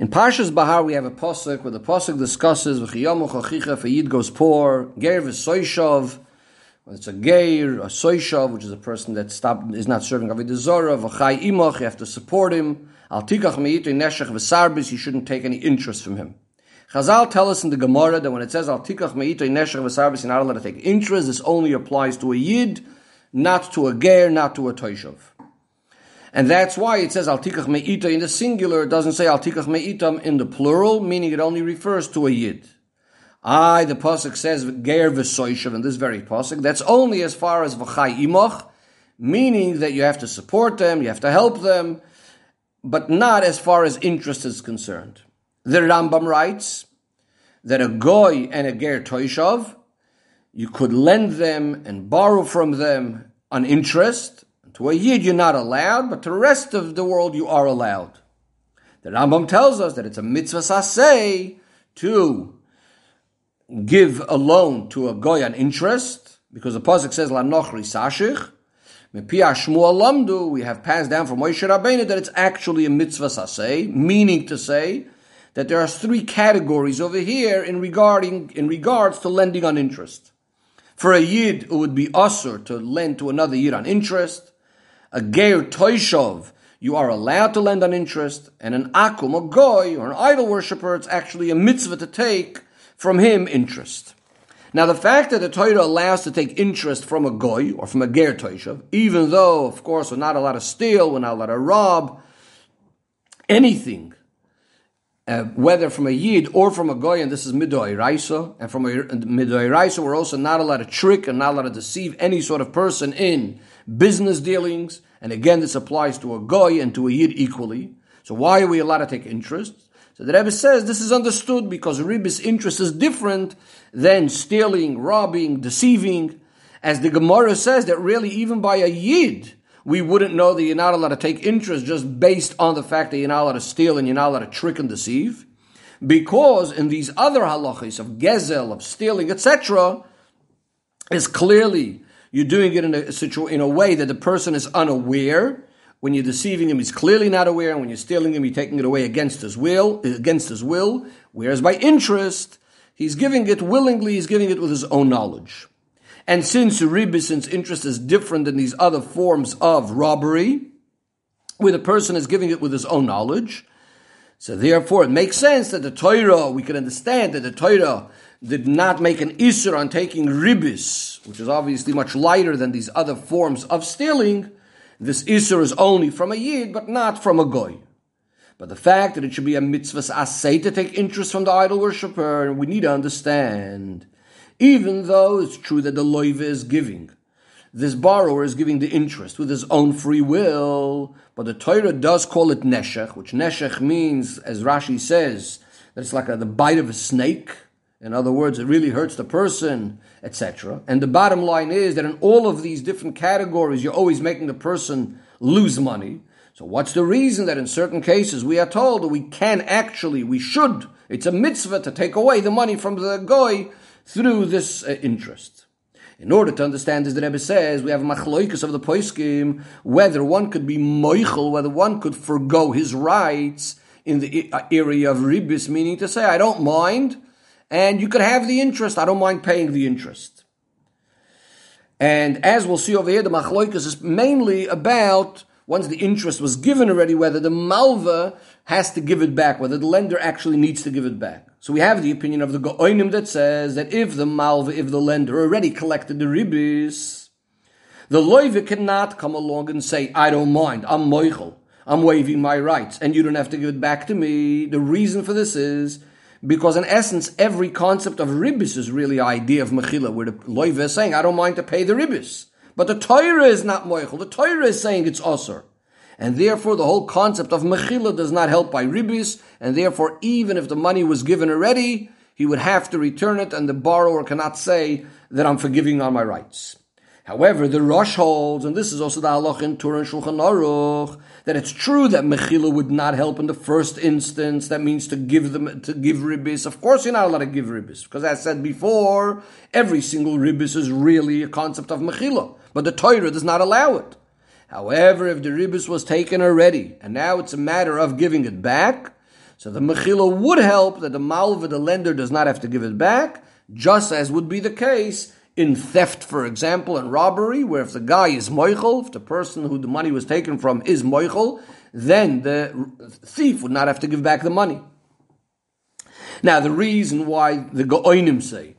In Parshas Bahar, we have a posuk where the posuk discusses v'chiyamu chachicha fayid goes poor, ger v'soishov, it's a geir, a soishov, which is a person that stopped, is not serving avodah zora, v'chai imach, you have to support him, al tikach meitri neshech v'sarbis, you shouldn't take any interest from him. Chazal tell us in the Gemara that when it says al tikach meitri neshech v'sarbis, you're not allowed to take interest, this only applies to a yid, not to a ger, not to a toishov. And that's why it says al tikach me'ita in the singular, it doesn't say al tikach me'itam in the plural, meaning it only refers to a yid. I, the pasuk says ger v'soishav in this very pasuk. That's only as far as v'chai imach, meaning that you have to support them, you have to help them, but not as far as interest is concerned. The Rambam writes that a goy and a ger toishav, you could lend them and borrow from them on interest, to a Yid, you're not allowed, but to the rest of the world, you are allowed. The Rambam tells us that it's a mitzvah saseh to give a loan to a goy on interest, because the pasuk says la nochri sashich. We have passed down from Moshe Rabbeinu that it's actually a mitzvah saseh, meaning to say that there are three categories over here in regarding in regards to lending on interest. For a yid, it would be usur to lend to another yid on interest a ger toishov, you are allowed to lend on interest, and an akum, a goy, or an idol worshipper, it's actually a mitzvah to take from him interest. Now, the fact that the Torah allows to take interest from a goy or from a ger toishav, even though, of course, we're not allowed to steal, we're not allowed to rob, anything, uh, whether from a yid or from a goy, and this is midoy raisa, and from a midoy raisa, we're also not allowed to trick and not allowed to deceive any sort of person in business dealings, and again, this applies to a goy and to a yid equally. So why are we allowed to take interest? So the Rebbe says this is understood because ribis interest is different than stealing, robbing, deceiving. As the Gemara says that really even by a yid, we wouldn't know that you're not allowed to take interest just based on the fact that you're not allowed to steal and you're not allowed to trick and deceive. Because in these other halachas of gezel, of stealing, etc., is clearly you're doing it in a in a way that the person is unaware. When you're deceiving him, he's clearly not aware, and when you're stealing him, you're taking it away against his will, against his will. Whereas by interest, he's giving it willingly, he's giving it with his own knowledge. And since ribis, since interest is different than these other forms of robbery, where the person is giving it with his own knowledge, so therefore it makes sense that the Torah, we can understand that the Torah did not make an isur on taking ribis, which is obviously much lighter than these other forms of stealing, this isur is only from a yid, but not from a goy. But the fact that it should be a mitzvah asay to take interest from the idol worshiper, we need to understand. Even though it's true that the loiva is giving, this borrower is giving the interest with his own free will, but the Torah does call it neshech, which neshech means, as Rashi says, that it's like a, the bite of a snake. In other words, it really hurts the person, etc. And the bottom line is that in all of these different categories, you're always making the person lose money. So what's the reason that in certain cases we are told that we can actually, we should, it's a mitzvah to take away the money from the goy through this uh, interest. In order to understand this, the Rebbe says we have machloikus of the poiskim whether one could be moichel, whether one could forego his rights in the uh, area of ribis, meaning to say I don't mind and you could have the interest. I don't mind paying the interest. And as we'll see over here, the machloikas is mainly about once the interest was given already, whether the malva has to give it back, whether the lender actually needs to give it back. So we have the opinion of the go'onim that says that if the malva, if the lender already collected the ribis, the loiva cannot come along and say, I don't mind, I'm moichel, I'm waiving my rights, and you don't have to give it back to me. The reason for this is because in essence, every concept of ribis is really idea of mechila, where the loiva is saying, I don't mind to pay the ribis. But the Torah is not moichel. The Torah is saying it's osir. And therefore, the whole concept of mechila does not help by ribis, and therefore, even if the money was given already, he would have to return it, and the borrower cannot say that I'm forgiving on my rights. However, the Rosh holds, and this is also the halach in Torah and Shulchan Aruch, that it's true that mechila would not help in the first instance. That means to give them to give ribis. Of course, you're not allowed to give ribis because, as I said before, every single ribis is really a concept of mechila, but the Torah does not allow it. However, if the ribis was taken already and now it's a matter of giving it back, So the Mechila would help that the Malva, the lender, does not have to give it back, just as would be the case in theft, for example, and robbery, where if the guy is moichel, if the person who the money was taken from is moichel, then the thief would not have to give back the money. Now, the reason why the Go'oinim say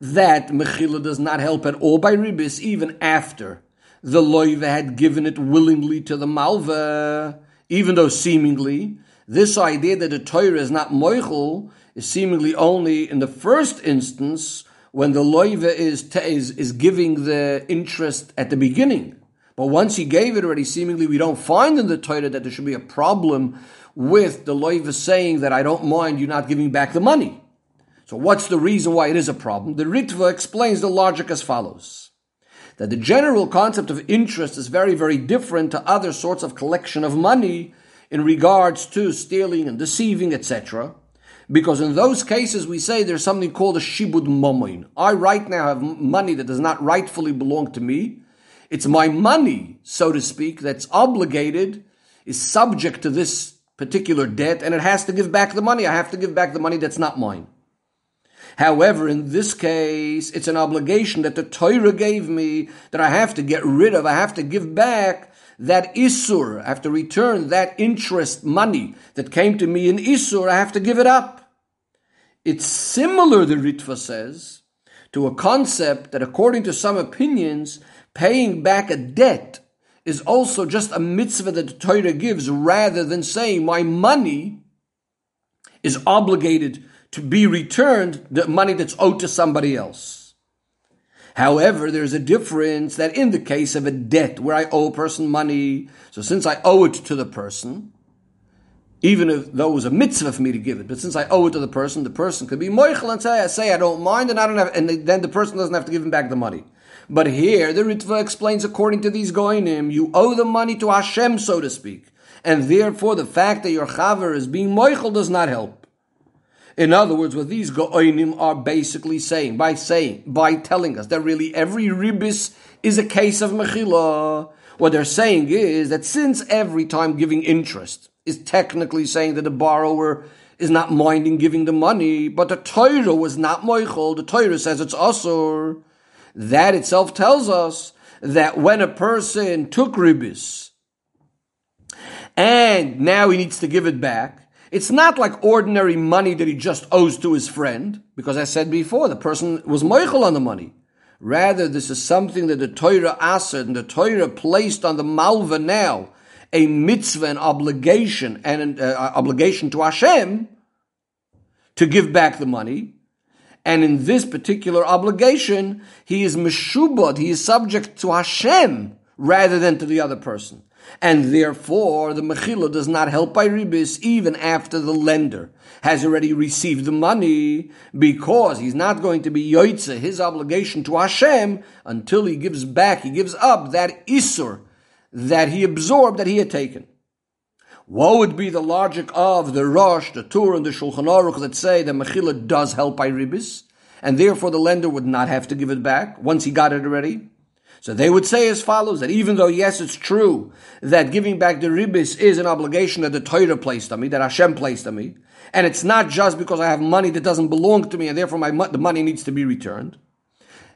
that Mechila does not help at all by ribis, even after the loiva had given it willingly to the malva, even though seemingly this idea that the Torah is not moichel is seemingly only in the first instance when the loiva is, is, is giving the interest at the beginning. But once he gave it already, seemingly we don't find in the Torah that there should be a problem with the loiva saying that I don't mind you not giving back the money. So what's the reason why it is a problem? The Ritva explains the logic as follows. That the general concept of interest is very, very different to other sorts of collection of money in regards to stealing and deceiving, etc. Because in those cases, we say there's something called a shibud momoin. I right now have money that does not rightfully belong to me. It's my money, so to speak, that's obligated, is subject to this particular debt, and it has to give back the money. I have to give back the money that's not mine. However, in this case, it's an obligation that the Torah gave me that I have to get rid of. I have to give back that Isur, I have to return that interest money that came to me in Isur, I have to give it up. It's similar, the Ritva says, to a concept that according to some opinions, paying back a debt is also just a mitzvah that the Torah gives rather than saying my money is obligated to be returned, the money that's owed to somebody else. However, there's a difference that in the case of a debt where I owe a person money, so since I owe it to the person, even if though it was a mitzvah for me to give it, but since I owe it to the person, the person could be moichel and say, I say I don't mind, and I don't have, and then the person doesn't have to give him back the money. But here, the Ritva explains according to these goinim, you owe the money to Hashem, so to speak, and therefore the fact that your chaver is being moichel does not help. In other words, what these Go'onim are basically saying, by saying, by telling us that really every ribis is a case of Mechila, what they're saying is that since every time giving interest is technically saying that the borrower is not minding giving the money, but the Torah was not moichel, the Torah says it's asur, that itself tells us that when a person took ribis and now he needs to give it back, it's not like ordinary money that he just owes to his friend, because I said before, the person was moichel on the money. Rather, this is something that the Torah asked and the Torah placed on the Malva now, a mitzvah, an obligation, and an uh, obligation to Hashem to give back the money. And in this particular obligation, he is meshubad, he is subject to Hashem rather than to the other person and therefore the mechila does not help by ribis even after the lender has already received the money because he's not going to be yoitze his obligation to Hashem until he gives back, he gives up that isur that he absorbed that he had taken. What would be the logic of the Rosh, the Tur, and the Shulchan Aruch that say that mechila does help by ribis, and therefore the lender would not have to give it back once he got it already? So they would say as follows that even though, yes, it's true that giving back the ribis is an obligation that the Torah placed on me, that Hashem placed on me, and it's not just because I have money that doesn't belong to me and therefore my, the money needs to be returned.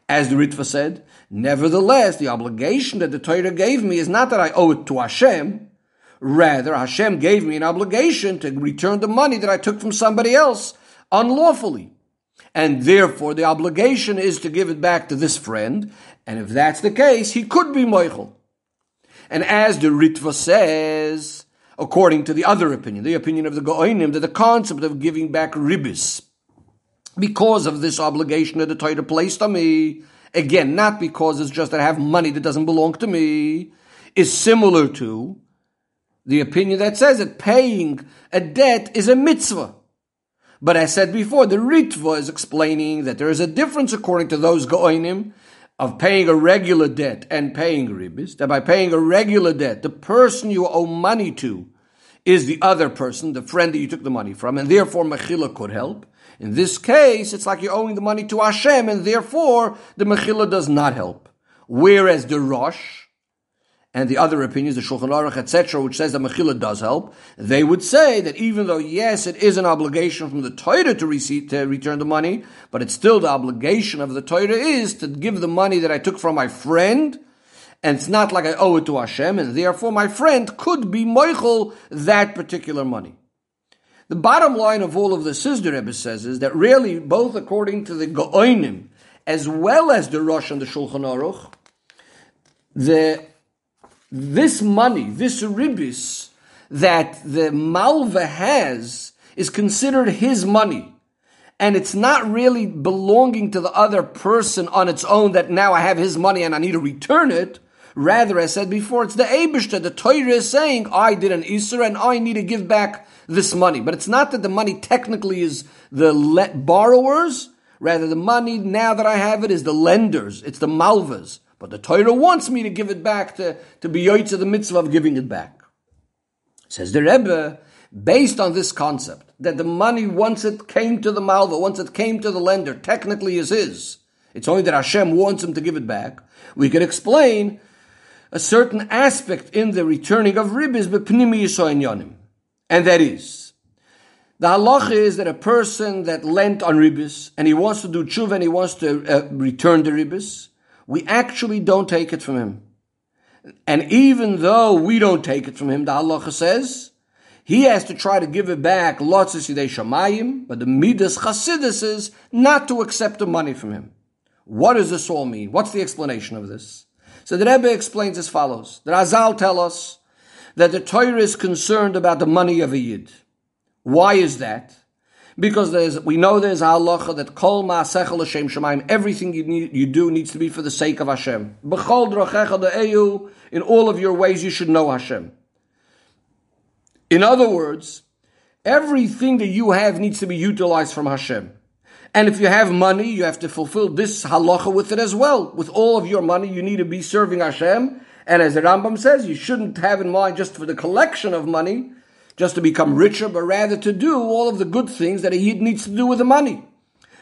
As the Ritva said, nevertheless, the obligation that the Torah gave me is not that I owe it to Hashem, rather, Hashem gave me an obligation to return the money that I took from somebody else unlawfully. And therefore, the obligation is to give it back to this friend, and if that's the case, he could be Moichel. And as the Ritva says, according to the other opinion, the opinion of the Goinim, that the concept of giving back ribis, because of this obligation that the Torah placed on me, again, not because it's just that I have money that doesn't belong to me, is similar to the opinion that says that paying a debt is a mitzvah. But I said before, the Ritva is explaining that there is a difference according to those Goinim of paying a regular debt and paying ribis, that by paying a regular debt, the person you owe money to is the other person, the friend that you took the money from, and therefore Mechila could help. In this case, it's like you're owing the money to Hashem, and therefore the Mechila does not help. Whereas the Rosh and the other opinions, the Shulchan Aruch, etc., which says that Mechila does help, they would say that even though, yes, it is an obligation from the Torah to, receive, to return the money, but it's still the obligation of the Torah is to give the money that I took from my friend, and it's not like I owe it to Hashem, and therefore my friend could be moichel that particular money. The bottom line of all of this, Sister Rebbe says, is that really, both according to the Go'onim, as well as the Rosh and the Shulchan Aruch, the this money, this ribis that the malva has is considered his money. And it's not really belonging to the other person on its own that now I have his money and I need to return it. Rather, as I said before, it's the Abishta. The Torah is saying, I did an Isra and I need to give back this money. But it's not that the money technically is the le- borrowers. Rather, the money, now that I have it, is the lenders. It's the malvas. But the Torah wants me to give it back to, to be yoitza the mitzvah of giving it back. Says the Rebbe, based on this concept, that the money, once it came to the malva, once it came to the lender, technically is his. It's only that Hashem wants him to give it back. We can explain a certain aspect in the returning of ribis, b'pnimi yonim. And that is, the halacha is that a person that lent on ribis, and he wants to do tshuva and he wants to uh, return the ribis, we actually don't take it from him. And even though we don't take it from him, the halacha says, he has to try to give it back, lots of sidei shamayim, but the midas chasidus is not to accept the money from him. What does this all mean? What's the explanation of this? So the Rebbe explains as follows. The Razal tell us that the Torah is concerned about the money of a Yid. Why is that? Because there's, we know there's a halacha that kol ma'asechel Hashem shemaim, everything you, need, you do needs to be for the sake of Hashem. B'chol drochecha de'eyu, in all of your ways you should know Hashem. In other words, everything that you have needs to be utilized from Hashem. And if you have money, you have to fulfill this halacha with it as well. With all of your money, you need to be serving Hashem. And as the Rambam says, you shouldn't have in mind just for the collection of money, just to become richer, but rather to do all of the good things that a Yid needs to do with the money.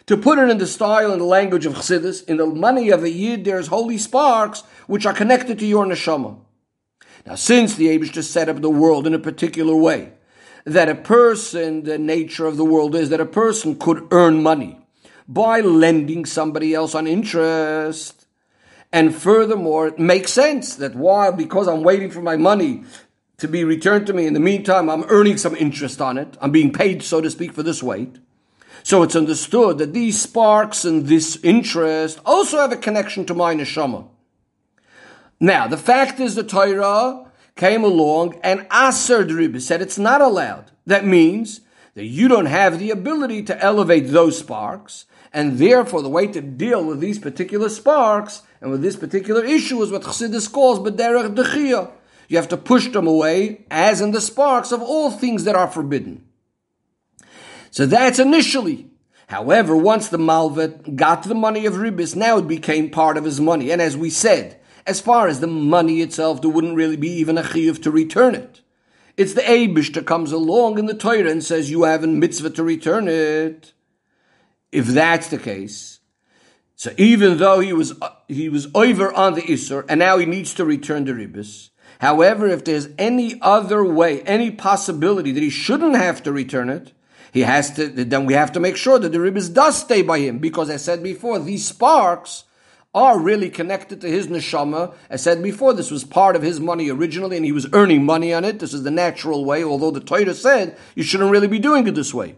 To put it in the style and the language of Chassidus, in the money of a Yid, there's holy sparks which are connected to your neshama. Now, since the Abish set up the world in a particular way, that a person, the nature of the world is that a person could earn money by lending somebody else on interest. And furthermore, it makes sense that while, because I'm waiting for my money to be returned to me. In the meantime, I'm earning some interest on it. I'm being paid, so to speak, for this weight. So it's understood that these sparks and this interest also have a connection to my neshama. Now, the fact is the Torah came along and Aser Dribis said it's not allowed. That means that you don't have the ability to elevate those sparks, and therefore the way to deal with these particular sparks and with this particular issue is what Chassidus calls B'derech Dechiyah. You have to push them away, as in the sparks of all things that are forbidden. So that's initially. However, once the Malvet got the money of Ribis, now it became part of his money. And as we said, as far as the money itself, there wouldn't really be even a chiyuv to return it. It's the Abish that comes along in the Torah and says you have a mitzvah to return it. If that's the case, so even though he was he was over on the Isser and now he needs to return the Ribis, However, if there's any other way, any possibility that he shouldn't have to return it, he has to, then we have to make sure that the ribis does stay by him, because I said before, these sparks are really connected to his neshama. As said before, this was part of his money originally, and he was earning money on it. This is the natural way, although the Torah said you shouldn't really be doing it this way.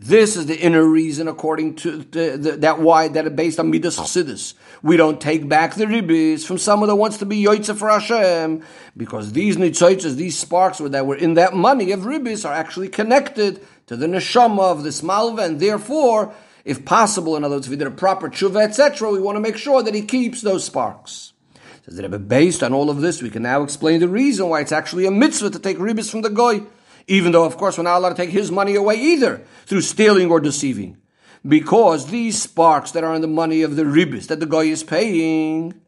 This is the inner reason, according to the, the, that why that based on midas chassidus. We don't take back the ribis from someone that wants to be yoitza for Hashem, because these nitzoitzes, these sparks that were in that money of ribis, are actually connected to the neshama of this malva, and therefore, if possible, in other words, if we did a proper tshuva, etc., we want to make sure that he keeps those sparks. Says that based on all of this, we can now explain the reason why it's actually a mitzvah to take ribis from the goy even though, of course, we're not allowed to take his money away either through stealing or deceiving. Because these sparks that are in the money of the ribis that the guy is paying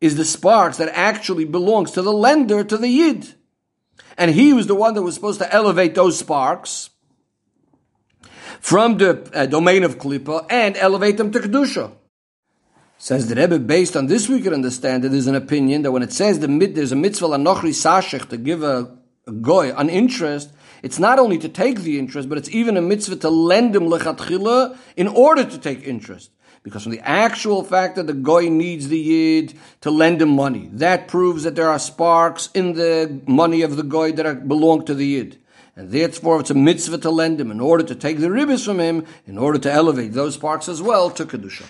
is the sparks that actually belongs to the lender, to the yid. And he was the one that was supposed to elevate those sparks from the uh, domain of Klippa and elevate them to Kedusha. Says the Rebbe, based on this, we can understand that there's an opinion that when it says the mid, there's a mitzvah anochri sashech to give a goy an interest, it's not only to take the interest, but it's even a mitzvah to lend him lechatchila in order to take interest. Because from the actual fact that the goy needs the yid to lend him money, that proves that there are sparks in the money of the goy that are, belong to the yid. And therefore it's a mitzvah to lend him in order to take the ribbis from him, in order to elevate those sparks as well to Kedusha.